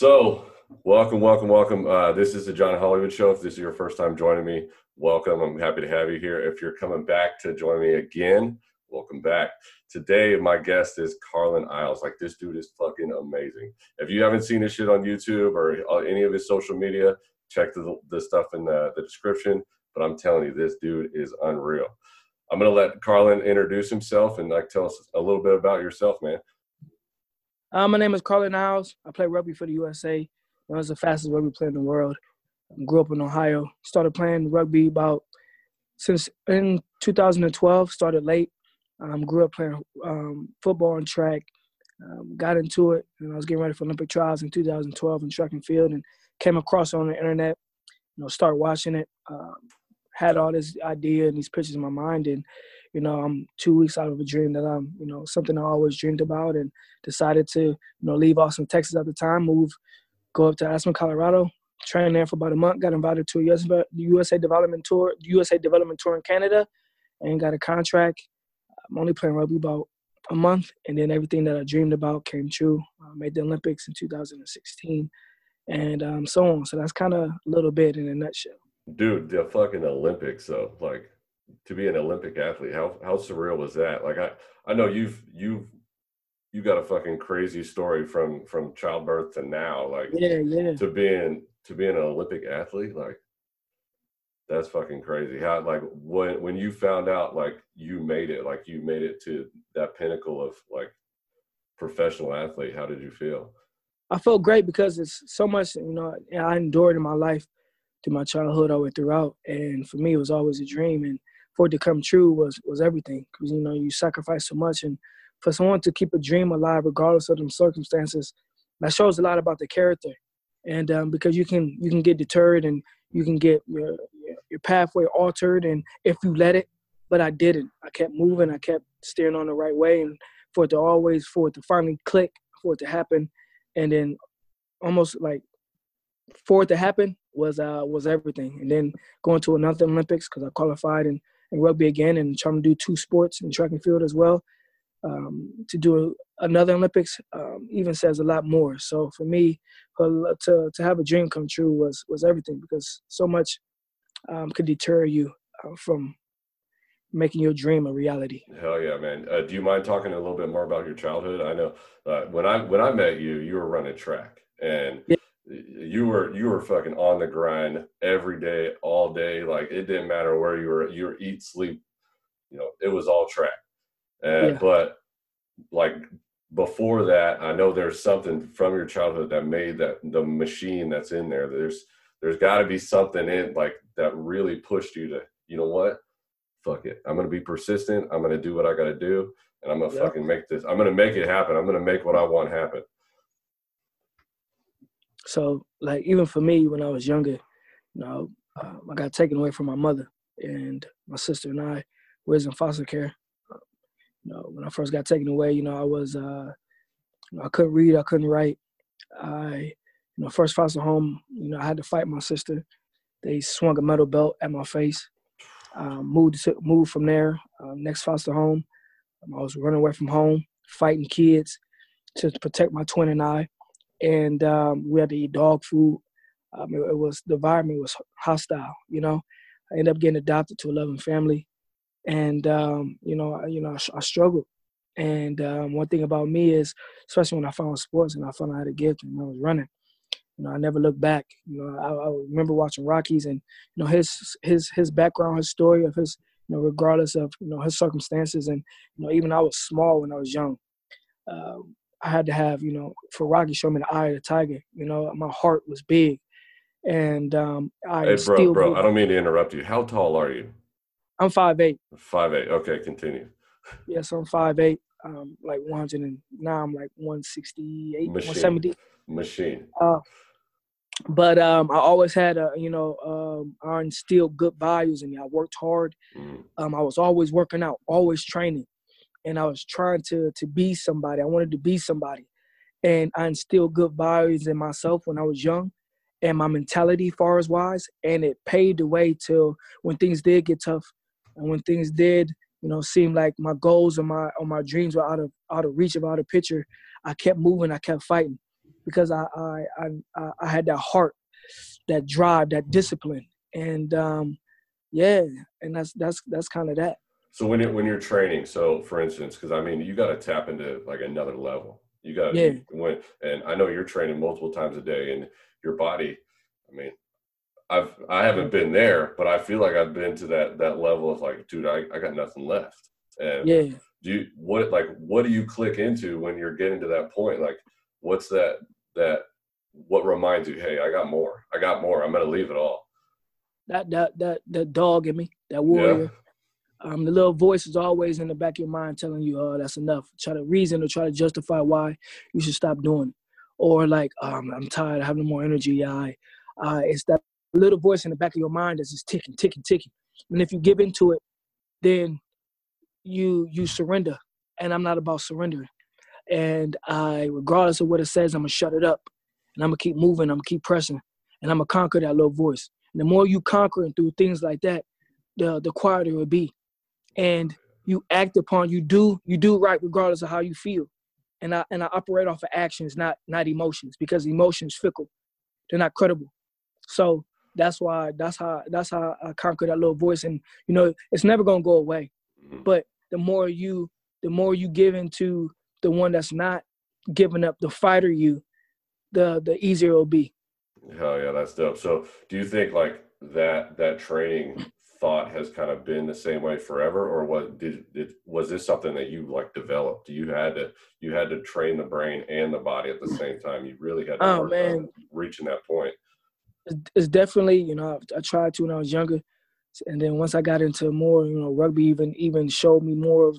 So, welcome, welcome, welcome. Uh, this is the John Hollywood Show. If this is your first time joining me, welcome. I'm happy to have you here. If you're coming back to join me again, welcome back. Today, my guest is Carlin Isles. Like, this dude is fucking amazing. If you haven't seen his shit on YouTube or uh, any of his social media, check the, the stuff in the, the description. But I'm telling you, this dude is unreal. I'm gonna let Carlin introduce himself and like tell us a little bit about yourself, man. Uh, my name is Carlin Isles. I play rugby for the USA. I was the fastest rugby player in the world. I grew up in Ohio. Started playing rugby about since in 2012. Started late. Um, grew up playing um, football and track. Um, got into it, and I was getting ready for Olympic trials in 2012 in track and field, and came across on the internet. You know, started watching it. Um, had all this idea and these pictures in my mind, and you know, I'm two weeks out of a dream that I'm, you know, something I always dreamed about and decided to, you know, leave Austin, Texas at the time, move, go up to Aspen, Colorado, train there for about a month, got invited to a USA development tour, USA development tour in Canada and got a contract. I'm only playing rugby about a month and then everything that I dreamed about came true. I made the Olympics in 2016 and um, so on. So that's kind of a little bit in a nutshell. Dude, the fucking Olympics though, like to be an Olympic athlete. How how surreal was that? Like I I know you've you've you got a fucking crazy story from from childbirth to now. Like yeah, yeah. To being to being an Olympic athlete, like that's fucking crazy. How like when when you found out like you made it, like you made it to that pinnacle of like professional athlete, how did you feel? I felt great because it's so much, you know, I endured in my life through my childhood all the way throughout. And for me, it was always a dream. And for it to come true was was everything. Because you know you sacrifice so much and for someone to keep a dream alive regardless of them circumstances that shows a lot about the character. And um, because you can you can get deterred and you can get your your pathway altered and if you let it. But i didn't. I kept moving. I kept steering on the right way and for it to always for it to finally click for it to happen and then almost like for it to happen was uh was everything. And then going to another olympics because i qualified and in rugby again and trying to do two sports in track and field as well. Um, to do another Olympics um, even says a lot more. So for me, to to have a dream come true was was everything because so much um, could deter you uh, from making your dream a reality. Hell yeah, man! Uh, do you mind talking a little bit more about your childhood? I know uh, when I when I met you, you were running track, and yeah you were you were fucking on the grind every day, all day. Like it didn't matter where you were. You were eat, sleep. You know, it was all track. And, yeah. But like before that, I know there's something from your childhood that made that the machine that's in there. There's there's got to be something in like that really pushed you to you know what, fuck it. I'm gonna be persistent. I'm gonna do what I got to do, and I'm gonna fucking make this. I'm gonna make it happen. I'm gonna make what I want happen. So like even for me when I was younger, you know, um, I got taken away from my mother and my sister and I was in foster care. You know, when I first got taken away, you know, I was uh, you know, I couldn't read, I couldn't write. I, you know, first foster home, you know, I had to fight my sister. They swung a metal belt at my face. Um, moved to, moved from there. Um, next foster home, I was running away from home, fighting kids to protect my twin and I and um, we had to eat dog food. Um, it, it, was the environment was hostile. You know, I ended up getting adopted to a loving family, and um, you know, I, you know, I, I struggled. And um, one thing about me is, especially when I found sports and I found out how to gift and I was running, you know, I never looked back. You know, I, I remember watching Rockies and you know his his his background, his story of his, you know, regardless of you know his circumstances, and you know, even I was small when I was young. Um, I had to have, you know, for Rocky show me the eye of the tiger. You know, my heart was big, and um, I hey, bro, bro, I don't mean to interrupt you. How tall are you? I'm five eight. Five eight. Okay, continue. Yes, I'm five eight. Um, like 100 and now I'm like 168, Machine. 170. Machine. Uh, but um, I always had a, you know, um, I instilled good values in me. I worked hard. Mm. Um, I was always working out, always training and I was trying to to be somebody. I wanted to be somebody, and I instilled good values in myself when I was young, and my mentality far as wise, and it paved the way till when things did get tough, and when things did, you know, seem like my goals or my or my dreams were out of out of reach of out of picture. I kept moving. I kept fighting, because I I I, I had that heart, that drive, that discipline, and um, yeah, and that's that's that's kind of that. So when it, when you're training, so for instance, because I mean, you got to tap into like another level. You got yeah. when, and I know you're training multiple times a day, and your body. I mean, I've I haven't been there, but I feel like I've been to that that level of like, dude, I, I got nothing left. And yeah, do you what like what do you click into when you're getting to that point? Like, what's that that what reminds you, hey, I got more, I got more, I'm gonna leave it all. That that that that dog in me, that warrior. Yeah. Um, the little voice is always in the back of your mind telling you, "Oh, that's enough." Try to reason or try to justify why you should stop doing it, or like, um, "I'm tired, I have no more energy." I, uh, it's that little voice in the back of your mind that's just ticking, ticking, ticking. And if you give into it, then you you surrender. And I'm not about surrendering. And I, regardless of what it says, I'm gonna shut it up, and I'm gonna keep moving. I'm gonna keep pressing, and I'm gonna conquer that little voice. And the more you conquer and through things like that, the the quieter it will be and you act upon you do you do right regardless of how you feel. And i and i operate off of actions not not emotions because emotions fickle. They're not credible. So that's why that's how that's how i conquer that little voice. And you know it's never going to go away. Mm-hmm. but the more you the more you give into the one that's not giving up the fighter you the the easier it'll be. Hell yeah that's dope. So do you think like that that training thought has kind of been the same way forever or what did, did was this something that you like developed? You had to you had to train the brain and the body at the mm. same time. You really had to oh, man. reaching that point. It's definitely you know I, tried to when i was younger and then once i got into more you know rugby even even showed me more of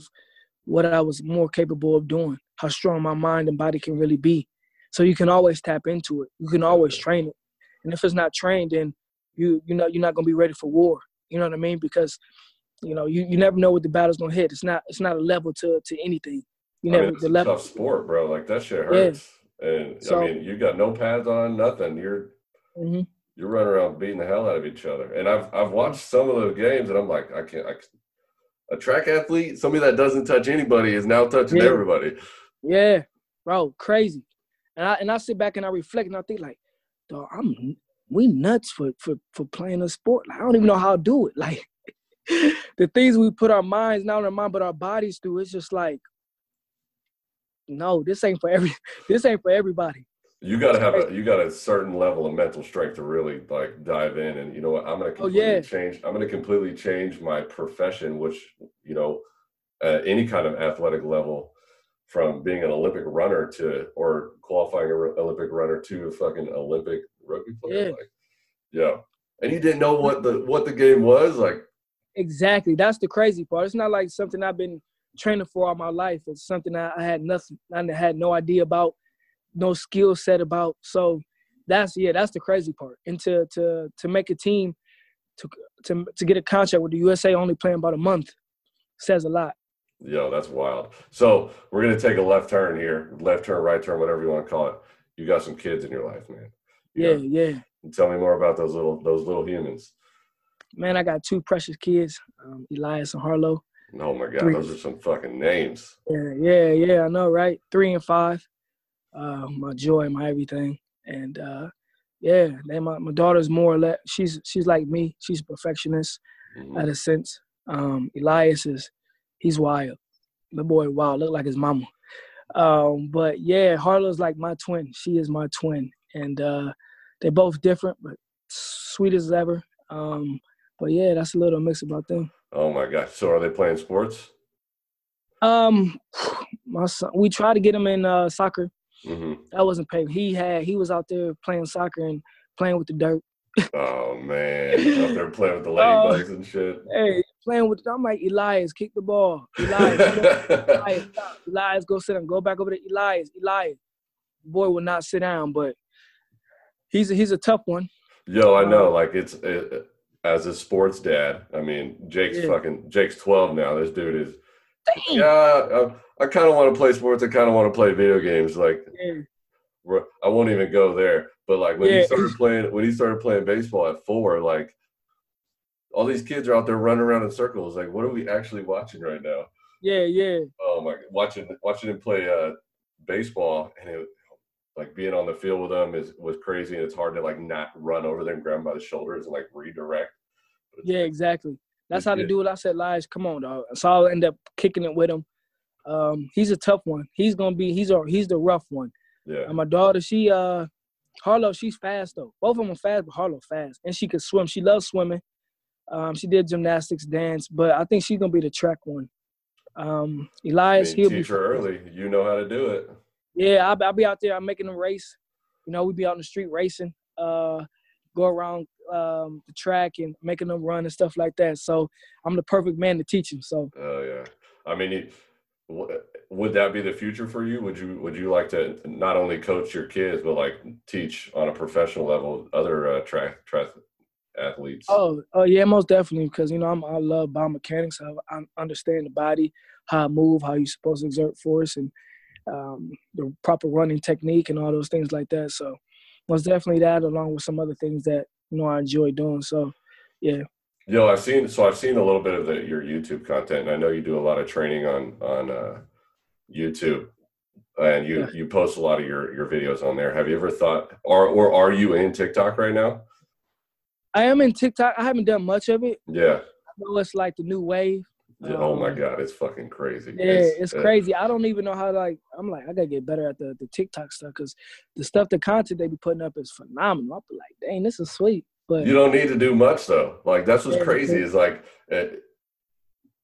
what i was more capable of doing how strong my mind and body can really be. So you can always tap into it. You can always train it. And if it's not trained then you you know you're not going to be ready for war you know what I mean? Because you know you, you never know what the battle's gonna hit. It's not it's not a level to to anything. You I mean, it's the a level. Tough sport, bro. Like that shit hurts. Yeah. And so, I mean, you got no pads on, nothing. You're mm-hmm. you're running around beating the hell out of each other. And I've I've watched some of those games, and I'm like, I can't. I, a track athlete, somebody that doesn't touch anybody, is now touching yeah. everybody. Yeah, bro, crazy. And I and I sit back and I reflect and I think like, dog, I'm we nuts for for for playing a sport. Like, I don't even know how to do it. Like the things we put our minds, not our mind, but our bodies through. It's just like, no, this ain't for every. This ain't for everybody. You gotta have a you got a certain level of mental strength to really like dive in. And you know what? I'm gonna oh, completely oh, yeah. change. I'm gonna completely change my profession, which you know, any kind of athletic level, from being an Olympic runner to or qualifying an Olympic runner to a fucking Olympic rugby player. Yeah. Like, yeah. And you didn't know what the what the game was like. Exactly. That's the crazy part. It's not like something I've been training for all my life. It's something I, I had nothing. I had no idea about, no skill set about. So that's yeah. That's the crazy part. And to to to make a team, to to to get a contract with the USA only playing about a month, says a lot. Yo, that's wild. So we're gonna take a left turn here, left turn, right turn, whatever you want to call it. You got some kids in your life, man. Yeah, yeah. Tell me more about those little those little humans. Man, I got two precious kids, um, Elias and Harlow. Oh my God, Three. those are some fucking names. Yeah, yeah, yeah. I know, right? Three and five. Uh, my joy, my everything, and uh, yeah, they my, my daughter's more or less. She's she's like me. She's a perfectionist, mm-hmm. at a sense. Um, Elias is he's wild. The boy wild, look like his mama. Um, but yeah, Harlow's like my twin. She is my twin, and uh, they're both different, but sweet as ever. Um, but yeah, that's a little mix about them. Oh my gosh! So are they playing sports? Um, my son, we tried to get him in uh, soccer. Mm-hmm. That wasn't paying. He had he was out there playing soccer and playing with the dirt. oh man, out there playing with the ladybugs uh, and shit. Hey, playing with. I'm like Elias, kick the ball. Elias, Elias, Elias, go sit down. Go back over to Elias. Elias, boy will not sit down, but he's a, he's a tough one. Yo, I know. Um, like it's it, as a sports dad. I mean, Jake's yeah. fucking Jake's 12 now. This dude is. Dang. Yeah, I, I kind of want to play sports. I kind of want to play video games. Like, yeah. I won't even go there. But like when yeah. he started playing, when he started playing baseball at four, like all these kids are out there running around in circles. Like, what are we actually watching right now? Yeah, yeah. Oh my! God, watching watching him play uh, baseball, and it, like being on the field with them is was crazy, and it's hard to like not run over them, grab them by the shoulders, and like redirect. Yeah, exactly. That's how to do it. I said, Lige, come on, dog. So I'll end up kicking it with him. Um, he's a tough one. He's gonna be. He's a. He's the rough one. Yeah. And my daughter, she uh, Harlow, she's fast though. Both of them are fast, but Harlow fast, and she could swim. She loves swimming. Um, she did gymnastics, dance, but I think she's gonna be the track one. Um, Elias, I mean, he'll teach be her early. You know how to do it. Yeah, I'll, I'll be out there. I'm making them race. You know, we'd be out in the street racing. Uh, go around um, the track and making them run and stuff like that. So I'm the perfect man to teach them. So. Oh yeah, I mean, would that be the future for you? Would you would you like to not only coach your kids but like teach on a professional level other uh, track track athletes? Oh, oh yeah, most definitely. Because you know I'm, I love biomechanics. I, I understand the body, how I move, how you're supposed to exert force, and um, the proper running technique and all those things like that. So most definitely that, along with some other things that you know I enjoy doing. So yeah. Yo, I've seen so I've seen a little bit of the, your YouTube content, and I know you do a lot of training on on uh, YouTube, and you yeah. you post a lot of your your videos on there. Have you ever thought, or or are you in TikTok right now? I am in TikTok. I haven't done much of it. Yeah. I know it's like the new wave. Yeah, oh my um, god, it's fucking crazy. Yeah, it's, it's crazy. I don't even know how like I'm like I gotta get better at the the TikTok stuff because the stuff the content they be putting up is phenomenal. I'm like, dang, this is sweet. But you don't need to do much though. Like that's what's yeah, crazy is like it, eh,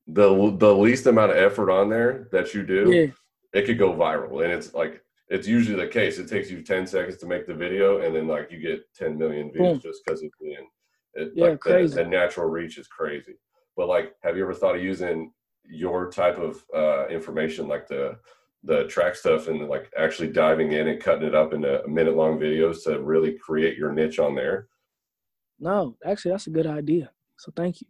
the the least amount of effort on there that you do, yeah. it could go viral, and it's like it's usually the case. It takes you ten seconds to make the video, and then like you get ten million views just because of being it, yeah, like crazy. The, the natural reach is crazy. But like, have you ever thought of using your type of uh, information, like the the track stuff, and like actually diving in and cutting it up into minute long videos to really create your niche on there? No, actually, that's a good idea. So thank you.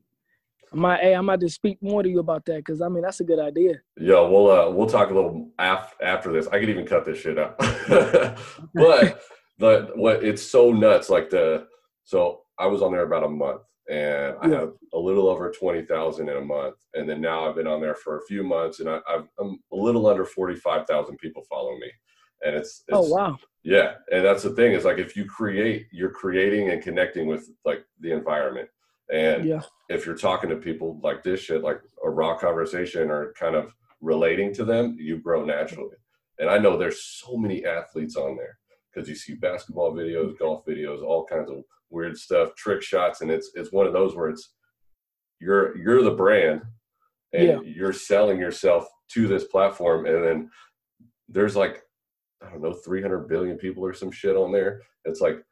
I might, hey, I might just speak more to you about that because I mean that's a good idea. Yeah, we'll uh, we'll talk a little af- after this. I could even cut this shit out. but the what it's so nuts. Like the so I was on there about a month, and I have a little over twenty thousand in a month, and then now I've been on there for a few months, and I, am a little under forty five thousand people follow me, and it's, oh, it's, oh wow. Yeah, and that's the thing is like if you create, you're creating and connecting with like the environment, and yeah. if you're talking to people like this shit, like a raw conversation or kind of relating to them, you grow naturally. And I know there's so many athletes on there because you see basketball videos, golf videos, all kinds of weird stuff, trick shots, and it's it's one of those where it's you're you're the brand and yeah. you're selling yourself to this platform, and then there's like I don't know 300 billion people or some shit on there. It's like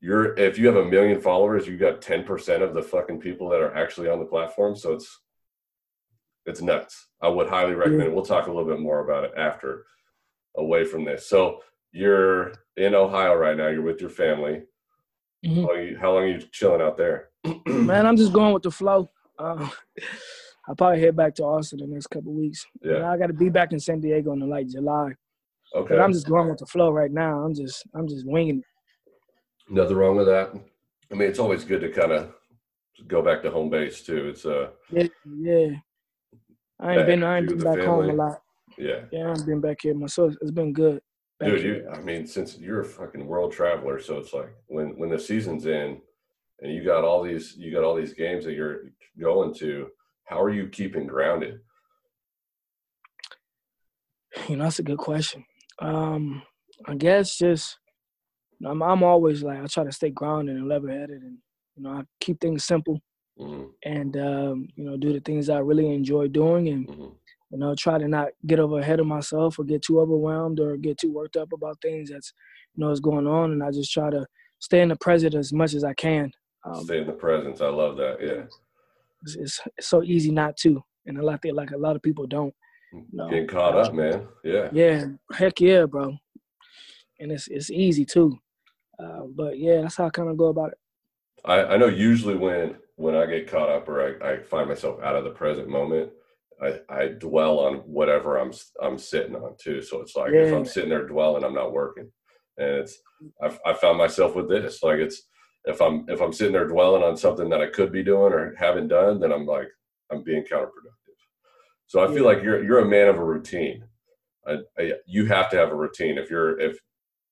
you're if you have a million followers, you got 10% of the fucking people that are actually on the platform. So it's it's nuts. I would highly recommend it. We'll talk a little bit more about it after away from this. So you're in Ohio right now. You're with your family. Mm-hmm. How, long you, how, long are you chilling out there? Man, I'm just going with the flow. Uh, I'll probably head back to Austin the next couple weeks. Yeah, I got to be back in San Diego in like July. Okay, but I'm just going with the flow right now. I'm just I'm just winging it. Nothing wrong with that. I mean, it's always good to kind of go back to home base too. It's uh yeah yeah. I ain't been I ain't been back family. home a lot. Yeah, yeah, I've been back here myself. It's been good. Dude, you, I mean, since you're a fucking world traveler, so it's like when when the season's in, and you got all these you got all these games that you're going to. How are you keeping grounded? You know, that's a good question. Um, I guess just I'm I'm always like I try to stay grounded and level headed, and you know I keep things simple, mm-hmm. and um, you know do the things I really enjoy doing, and mm-hmm you know try to not get over ahead of myself or get too overwhelmed or get too worked up about things that's you know is going on. And i just try to stay in the present as much as i can. Um, stay in the presence i love that. Yeah. It's, it's, it's, so easy not to. And a lot of like a lot of people don't. You know? getting caught up man. Yeah. yeah. Heck yeah bro. And it's it's easy too. Uh, but yeah that's how i kind of go about it. I, I know usually when when i get caught up or I, I find myself out of the present moment I, I dwell on whatever I'm I'm sitting on too. So it's like yeah. if I'm sitting there dwelling, I'm not working. And it's I've, I found myself with this. Like it's if I'm if I'm sitting there dwelling on something that I could be doing or haven't done, then I'm like I'm being counterproductive. So I feel like you're you're a man of a routine. I, I, you have to have a routine. If you're if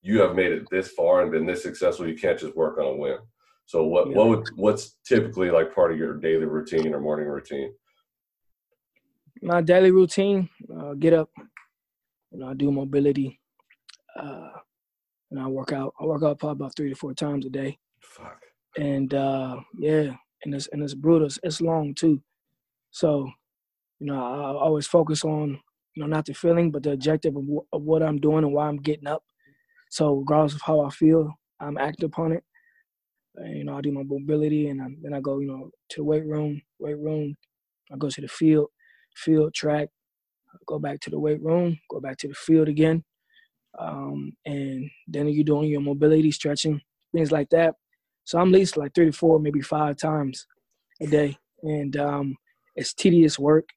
you have made it this far and been this successful, you can't just work on a whim. So what yeah. what would what's typically like part of your daily routine or morning routine? My daily routine: uh, get up, you know, I do mobility, uh, and I work out. I work out probably about three to four times a day. Fuck. And uh, yeah, and it's and it's brutal. It's, it's long too. So, you know, I, I always focus on you know not the feeling, but the objective of, w- of what I'm doing and why I'm getting up. So regardless of how I feel, I'm acting upon it. And, you know, I do my mobility, and I, then I go, you know, to the weight room. Weight room. I go to the field, field track. go back to the weight room. Go back to the field again. Um, and then you're doing your mobility, stretching, things like that. So I'm at least like three to four, maybe five times a day, and um, it's tedious work.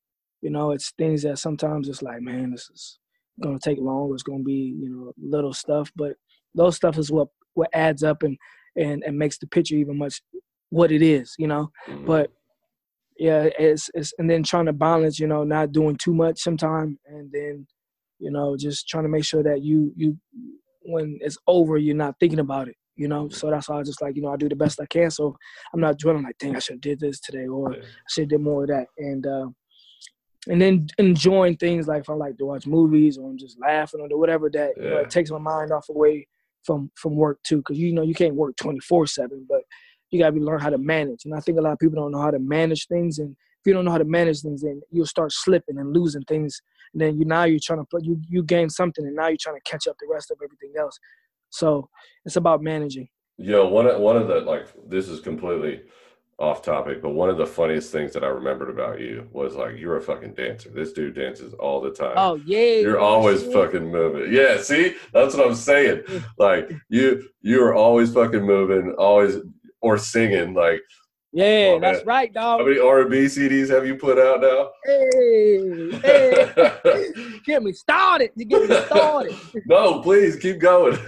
You know, it's things that sometimes it's like, man, this is gonna take longer. It's gonna be, you know, little stuff, but those stuff is what what adds up and and and makes the picture even much what it is. You know, mm-hmm. but yeah, it's it's and then trying to balance, you know, not doing too much sometimes, and then you know, just trying to make sure that you you when it's over, you're not thinking about it you know. So that's why I just like, you know, I do the best I can. So I'm not dwelling like, dang, I should have did this today or. I should have did more of that. And uh, and then enjoying things like if I like to watch movies or I'm just laughing or whatever that yeah. you know, it takes my mind off away from from work too. Cause you know you can't work 24 seven, but you gotta be learn how to manage. And I think a lot of people don't know how to manage things. And if you don't know how to manage things, then you'll start slipping and losing things. And then you now you're trying to put you you gain something, and now you're trying to catch up the rest of everything else. So it's about managing. Yeah, one of one of the like this is completely off topic, but one of the funniest things that I remembered about you was like you're a fucking dancer. This dude dances all the time. Oh yeah, you're always fucking moving. Yeah, see, that's what I'm saying. like you, you are always fucking moving, always or singing. Like yeah, oh, that's right, dog. How many R and B CDs have you put out now? Hey, hey, get me started. You get me started. no, please keep going,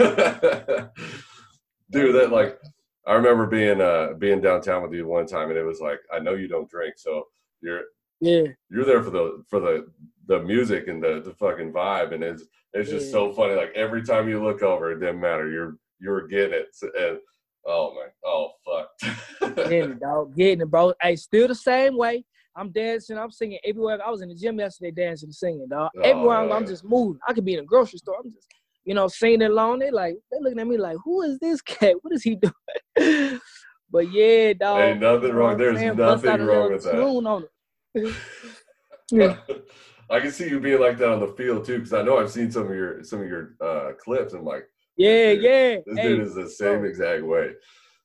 dude. That like, I remember being uh being downtown with you one time, and it was like, I know you don't drink, so you're yeah you're there for the for the the music and the the fucking vibe, and it's it's just yeah. so funny. Like every time you look over, it didn't matter. You're you're getting it, and Oh man. Oh fuck. getting it, dog. Getting it, bro. Hey, still the same way. I'm dancing. I'm singing everywhere. I was in the gym yesterday dancing and singing, dog. Oh, everywhere I'm, I'm, just moving. I could be in a grocery store. I'm just, you know, singing along. They like, they looking at me like, who is this cat? What is he doing? but yeah, dog. Ain't nothing wrong. There's nothing wrong with that. Yeah. I can see you being like that on the field too, because I know I've seen some of your some of your uh, clips. and like, yeah, yeah. This hey, dude is the same bro. exact way.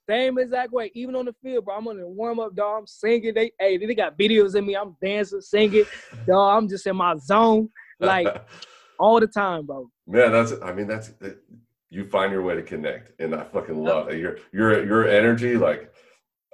Same exact way. Even on the field, bro. I'm on the warm up, dog. I'm singing. They, hey, they got videos of me. I'm dancing, singing, dog. I'm just in my zone, like all the time, bro. Man, that's. I mean, that's. Uh, you find your way to connect, and I fucking love it. Your your your energy, like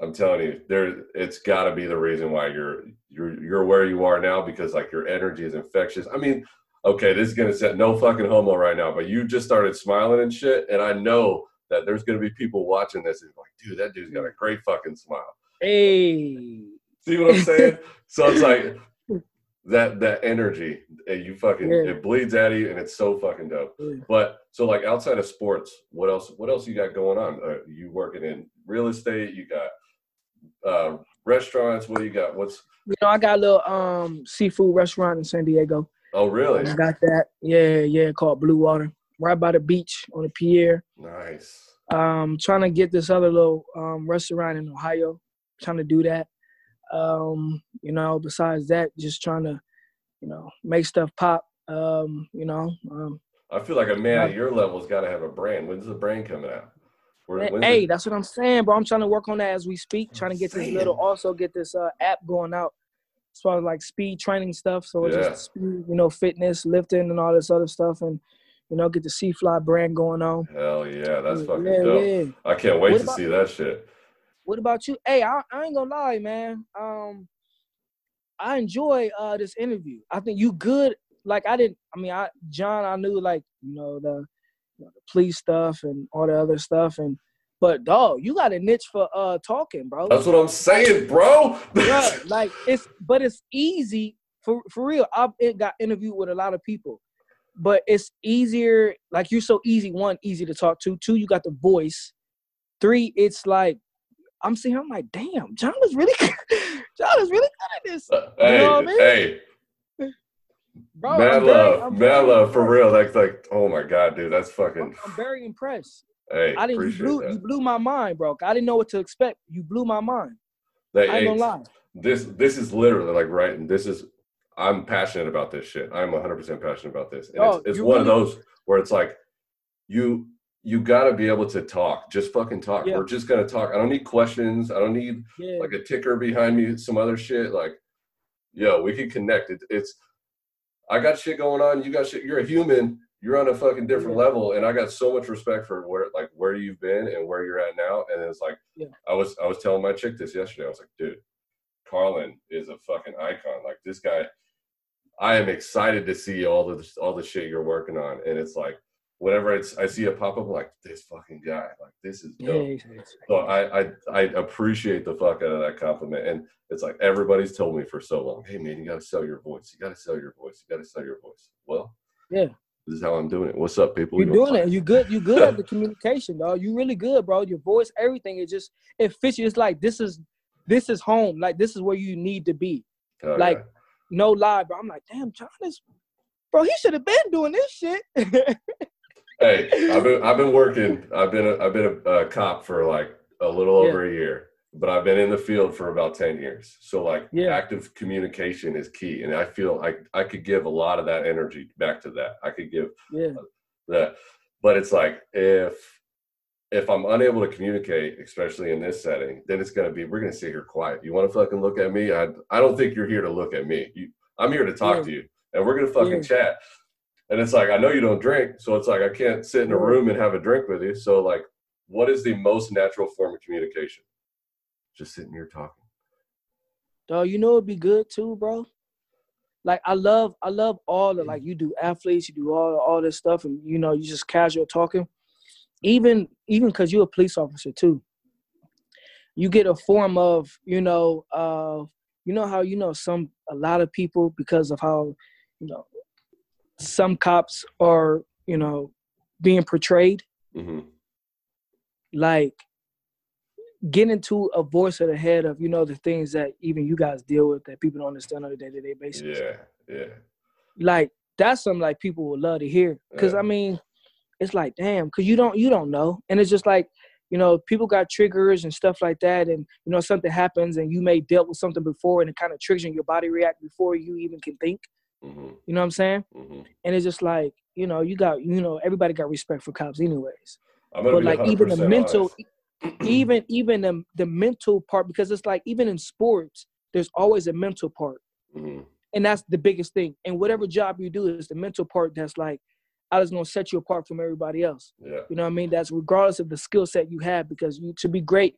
I'm telling you, there. It's got to be the reason why you're you're you're where you are now because like your energy is infectious. I mean, okay, this is gonna set no fucking homo right now, but you just started smiling and shit, and I know that there's gonna be people watching this and like, dude, that dude's got a great fucking smile. Hey, see what I'm saying? so it's like that that energy, you fucking yeah. it bleeds out of you, and it's so fucking dope. Yeah. But so like outside of sports, what else? What else you got going on? Uh, you working in real estate? You got uh, restaurants? What do you got? What's you know, I got a little um seafood restaurant in San Diego. Oh, really? I got that. Yeah, yeah, called Blue Water, right by the beach on the pier. Nice. Um, trying to get this other little um, restaurant in Ohio. Trying to do that. Um, you know, besides that, just trying to, you know, make stuff pop. Um, you know. Um, I feel like a man at your level's got to have a brand. When's the brand coming out? Where, hey, that's what I'm saying, bro. I'm trying to work on that as we speak. Trying to get this little, also get this uh, app going out as far as like speed training stuff. So yeah. just speed, you know, fitness, lifting, and all this other stuff, and you know, get the C Fly brand going on. Hell yeah, that's fucking yeah, dope. Yeah. I can't wait what to about, see that shit. What about you? Hey, I, I ain't gonna lie, man. Um, I enjoy uh this interview. I think you good. Like I didn't. I mean, I John, I knew like you know the, you know, the police stuff and all the other stuff, and but dog, you got a niche for uh talking, bro. That's what I'm saying, bro. yeah, like it's but it's easy for for real. I've got interviewed with a lot of people, but it's easier. Like you're so easy. One, easy to talk to. Two, you got the voice. Three, it's like I'm seeing. I'm like, damn, John is really, John is really good at this. Uh, hey, know what I mean? hey, Bro, mad I'm very- love, I'm mad very love for real. Like, like, oh my god, dude, that's fucking. I'm, I'm very impressed. Hey, I didn't. You blew. that. You blew my mind, bro. I didn't know what to expect. You blew my mind. Hey, I ain't gonna lie. this this is literally like right and this is i'm passionate about this shit i'm 100% passionate about this and Oh, it's, it's one of those where it's like you you got to be able to talk just fucking talk Yeah. we're just gonna talk i don't need questions i don't need Yeah. like a ticker behind me some other shit like yo we can connect it, it's i got shit going on you got shit you're a human you're on a fucking different Yeah. level and i got so much respect for where like where you've been and where you're at now and it's like Yeah. i was i was telling my chick this yesterday i was like dude carlin is a fucking icon like this guy i am excited to see all the all the shit you're working on and it's like whenever it's i see it pop up I'm like this fucking guy like this is dope yeah, so I, I I appreciate the fuck out of that compliment, and it's like everybody's told me for so long, hey man, you got to sell your voice, you got to sell your voice, you got to sell your voice. Well, Yeah. This is how I'm doing it. What's up, people? You're You doing it. You good. You good at the communication, dog. You really good, bro. Your voice, everything. It just it fits you. It's like this is this is home. Like this is where you need to be. Like- yeah. No lie, bro. I'm like, damn, John is, bro. He should have been doing this shit. hey, I've been I've been working. I've been a, I've been a, a cop for like a little Yeah. over a year, but I've been in the field for about ten years. So like Yeah. active communication is key, and I feel like I could give a lot of that energy back to that. I could give yeah, that. But it's like if if i'm unable to communicate especially in this setting then it's going to be we're going to sit here quiet. You want to fucking look at me? I i don't think you're here to look at me. You, i'm here to talk Yeah. to you and we're going to fucking chat. And it's like i know you don't drink so it's like i can't sit in a room and have a drink with you. So like what is the most natural form of communication just sitting here talking dog. You know it'd be good too, bro. Like I love, I love all the like you do athletes, you do all all this stuff, and you know you just casual talking. Even even because you're a police officer too, you get a form of you know uh you know how you know some a lot of people because of how you know some cops are you know being portrayed hmm like get into a voice of the head of you know the things that even you guys deal with that people don't understand on a day-to-day basis. Yeah yeah. Like that's something like people would love to hear. Because Yeah. i mean it's like damn because you don't you don't know. And it's just like you know people got triggers and stuff like that. And you know something happens and you may dealt with something before and it kind of triggers and your body react before you even can think. Hmm you know what i'm saying? Hmm and it's just like you know you got you know everybody got respect for cops anyways. But like even the mental honest. Even even the, the mental part because it's like even in sports there's always a mental part. Mhm. and that's the biggest thing. And whatever job you do is the mental part that's like i was going to set you apart from everybody else. Yeah. You know what i mean? That's regardless of the skill set you have because you to be great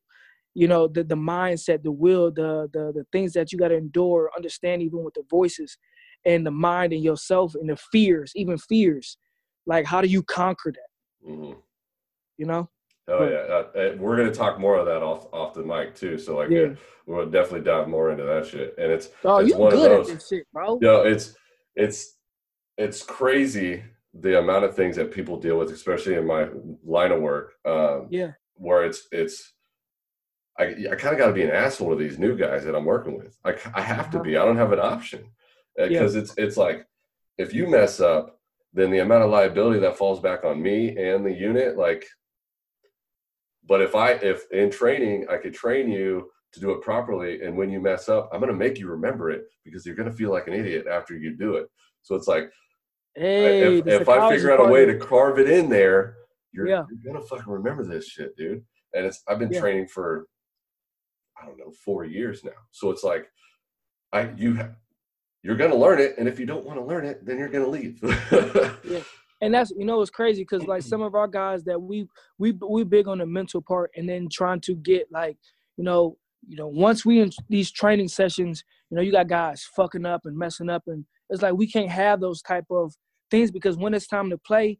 you know the the mindset the will the the, the things that you got to endure understand even with the voices and the mind and yourself and the fears even fears. Like how do you conquer that? Hmm you know Oh yeah, uh, uh, we're gonna talk more of that off off the mic too. So like, Yeah. yeah. we'll definitely dive more into that shit. And it's oh It's you one of good at those. this shit bro you know, it's it's it's crazy the amount of things that people deal with, especially in my line of work. Um, yeah where it's it's I I kind of got to be an asshole to these new guys that I'm working with. I I have to Uh-huh. be. I don't have an option because it's it's like if you mess up, then the amount of liability that falls back on me and the unit, like. But if I if in training I could train you to do it properly, and when you mess up, I'm gonna make you remember it because you're gonna feel like an idiot after you do it. So it's like hey if, if I figure out a way to carve it in there, you're, Yeah. you're gonna fucking remember this shit, dude. And it's I've been Yeah. training for I don't know four years now, so it's like I you ha- you're gonna learn it, and if you don't want to learn it, then you're gonna leave. and that's you know it's crazy because like some of our guys that we we we big on the mental part and then trying to get like you know you know once we in these training sessions you know you got guys fucking up and messing up and it's like we can't have those type of things because when it's time to play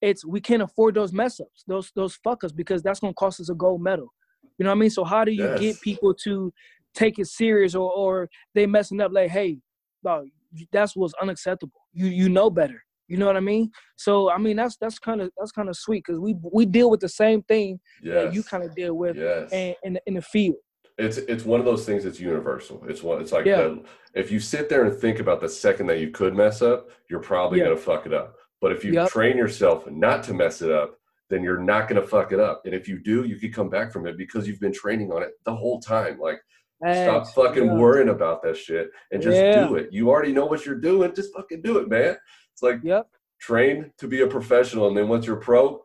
it's we can't afford those mess ups those those fuckers because that's gonna cost us a gold medal. You know what i mean? So how do you Yes. get people to take it serious or or they messing up like hey dog, that's what's unacceptable. You you know better You know what I mean? So I mean that's that's kind of that's kind of sweet because we we deal with the same thing yes. that you kind of deal with yes. in, in the, in the field. it's it's one of those things that's universal. It's one. It's like Yeah. the, if you sit there and think about the second that you could mess up, you're probably Yeah. gonna fuck it up. But if you Yep. train yourself not to mess it up, then you're not gonna fuck it up. And if you do, you can come back from it because you've been training on it the whole time. Like stop fucking Yeah. worrying about that shit and just Yeah. do it. You already know what you're doing. Just fucking do it, man. It's like Yep. train to be a professional, and then once you're pro,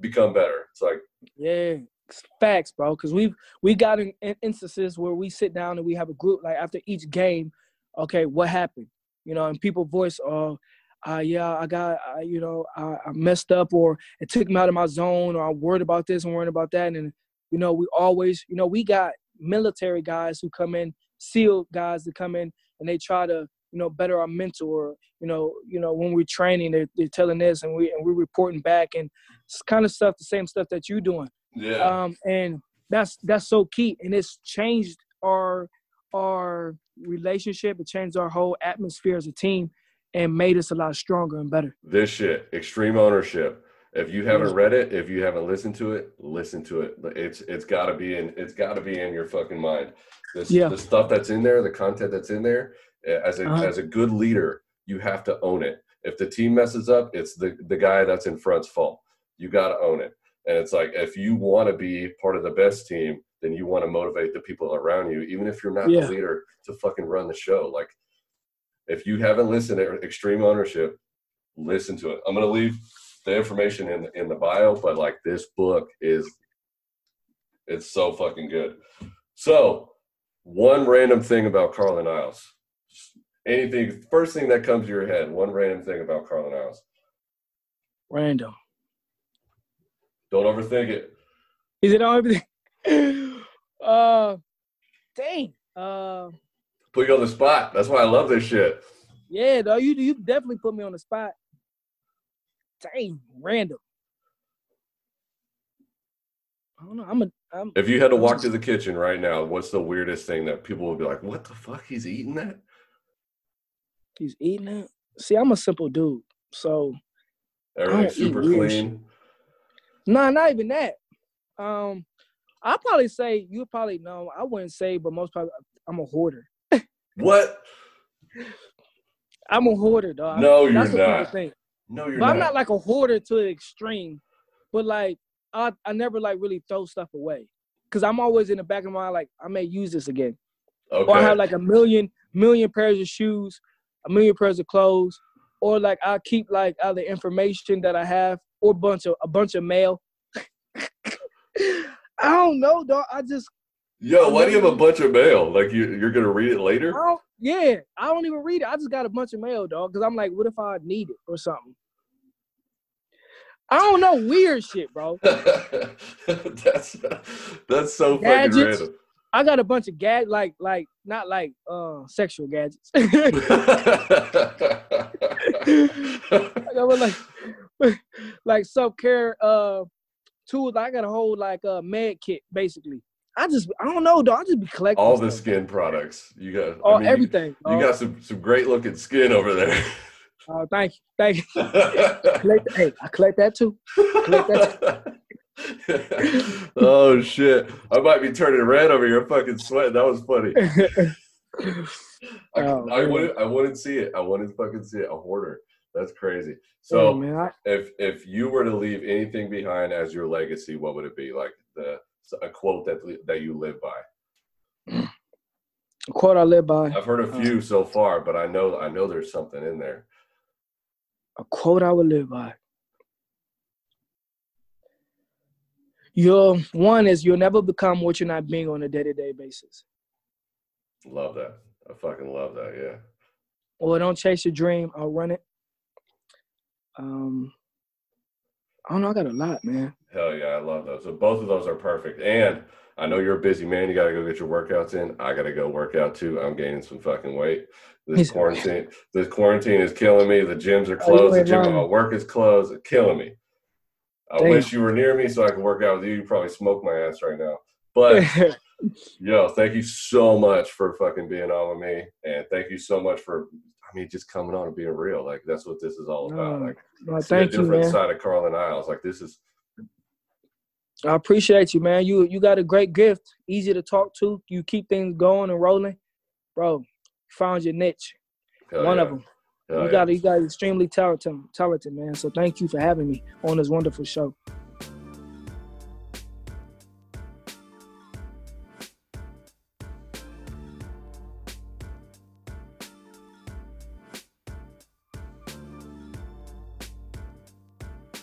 become better. It's like Yeah, it's facts, bro. Because we've we got in, in instances where we sit down and we have a group like after each game. Okay, what happened? You know, and people voice, "Oh, uh, yeah, I got, uh, you know, I, I messed up, or it took me out of my zone, or I'm worried about this and worried about that." And you know, we always, you know, we got military guys who come in, SEAL guys that come in, and they try to, you know, better our mental. Or you know, you know, when we're training, they're, they're telling this, and we and we're reporting back, and it's kind of stuff, the same stuff that you're doing. Yeah, um, and that's that's so key and it's changed our our relationship. It changed our whole atmosphere as a team and made us a lot stronger and better. This shit extreme ownership. If you haven't read it if you haven't listened to it listen to it. It's it's got to be in it's got to be in your fucking mind. This Yeah. the stuff that's in there the content that's in there as a Uh-huh. as a good leader you have to own it. If the team messes up it's the the guy that's in front's fault. You got to own it. And it's like if you want to be part of the best team then you want to motivate the people around you even if you're not Yeah. the leader to fucking run the show. Like if you haven't listened to extreme ownership listen to it. I'm going to leave the information in in the bio but like this book is it's so fucking good. So one random thing about carlin isles anything first thing that comes to your head one random thing about carlin isles random. Don't overthink it. Is it on everything uh dang. Uh put you on the spot. That's why i love this shit. yeah though you you definitely put me on the spot. Dang random. I don't know i'm a i'm if you had to walk to the kitchen right now what's the weirdest thing that people would be like what the fuck? He's eating that he's eating it see i'm a simple dude so everything's super clean No, not even that. Um, I'll probably say you probably know. I wouldn't say, but most probably I'm a hoarder. what I'm a hoarder, dog. No, you're That's not. no you're But not I'm not like a hoarder to the extreme. But like, I I never like really throw stuff away because I'm always in the back of my mind like I may use this again, okay or I have like a million million pairs of shoes, a million pairs of clothes, or like I keep like other information that I have, or bunch of a bunch of mail. I don't know, dog. I just Yo, why do you have a bunch of mail? Like you, you're gonna read it later? don't, yeah, I don't even read it. I just got a bunch of mail, dog. Because I'm like, what if I need it or something? I don't know, weird shit, bro. that's that's so fucking random. I got a bunch of gad, like, like not like uh sexual gadgets. I got like, like self care uh tools. I got a whole like uh med kit basically. I just I don't know, though. I just be collecting All the stuff. skin products you got. Oh, I mean, everything. You, dog. got some some great looking skin over there. Oh, thank you, thank you. Collect, hey, I collect that too. oh shit! I might be turning red over here. Fucking sweating. That was funny. I, Oh, I wouldn't. I wouldn't see it. I wouldn't fucking see it. A hoarder. That's crazy. So, So, man, I, if if you were to leave anything behind as your legacy, what would it be? Like the a quote that that you live by. a quote I live by. I've heard a uh, few so far, but I know I know there's something in there. A quote I would live by. You'll one is you'll never become what you're not being on a day-to-day basis. Love that. I fucking love that. Yeah. Or don't chase your dream, I'll run it. Um I don't know, I got a lot, man. Hell yeah, I love those. So both of those are perfect. And I know you're a busy man. You got to go get your workouts in. I got to go work out too. I'm gaining some fucking weight. This quarantine, this quarantine is killing me. The gyms are Oh, closed. The gym my work is closed. It's killing me. I Damn. wish you were near me so I could work out with you. You probably smoke my ass right now. But yo, thank you so much for fucking being on with me, and thank you so much for I mean, just coming on and being real. Like that's what this is all about. Like, no, thank a different you, man. side of Carlin Isles. Like this is. I appreciate you, man. You you got a great gift. Easy to talk to. You keep things going and rolling, bro. Found your niche. One yeah. of them. Hell you yeah. got you got extremely talented, talented man. So thank you for having me on this wonderful show.